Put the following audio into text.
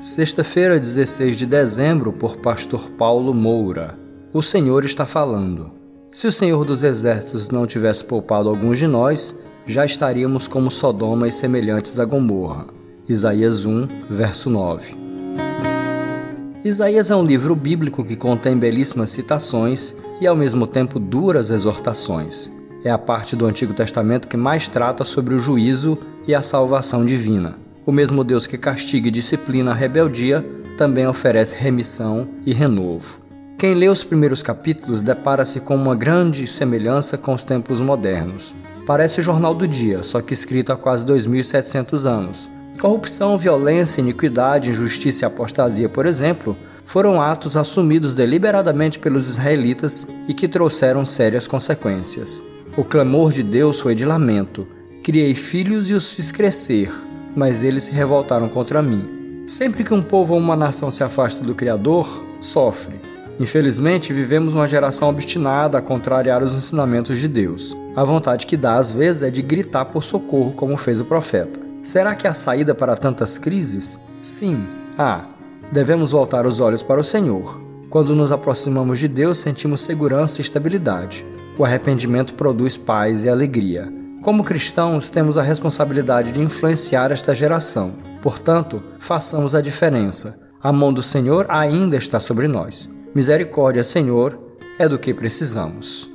Sexta-feira, 16 de dezembro, por Pastor Paulo Moura. O Senhor está falando. Se o Senhor dos Exércitos não tivesse poupado alguns de nós, já estaríamos como Sodoma e semelhantes a Gomorra. Isaías 1, verso 9. Isaías é um livro bíblico que contém belíssimas citações e ao mesmo tempo duras exortações. É a parte do Antigo Testamento que mais trata sobre o juízo e a salvação divina. O mesmo Deus que castiga e disciplina a rebeldia também oferece remissão e renovo. Quem lê os primeiros capítulos depara-se com uma grande semelhança com os tempos modernos. Parece o Jornal do Dia, só que escrito há quase 2.700 anos. Corrupção, violência, iniquidade, injustiça e apostasia, por exemplo, foram atos assumidos deliberadamente pelos israelitas e que trouxeram sérias consequências. O clamor de Deus foi de lamento: Criei filhos e os fiz crescer, mas eles se revoltaram contra mim. Sempre que um povo ou uma nação se afasta do Criador, sofre. Infelizmente, vivemos uma geração obstinada a contrariar os ensinamentos de Deus. A vontade que dá às vezes é de gritar por socorro, como fez o profeta. Será que há saída para tantas crises? Sim, há. Devemos voltar os olhos para o Senhor. Quando nos aproximamos de Deus, sentimos segurança e estabilidade. O arrependimento produz paz e alegria. Como cristãos, temos a responsabilidade de influenciar esta geração. Portanto, façamos a diferença. A mão do Senhor ainda está sobre nós. Misericórdia, Senhor, é do que precisamos.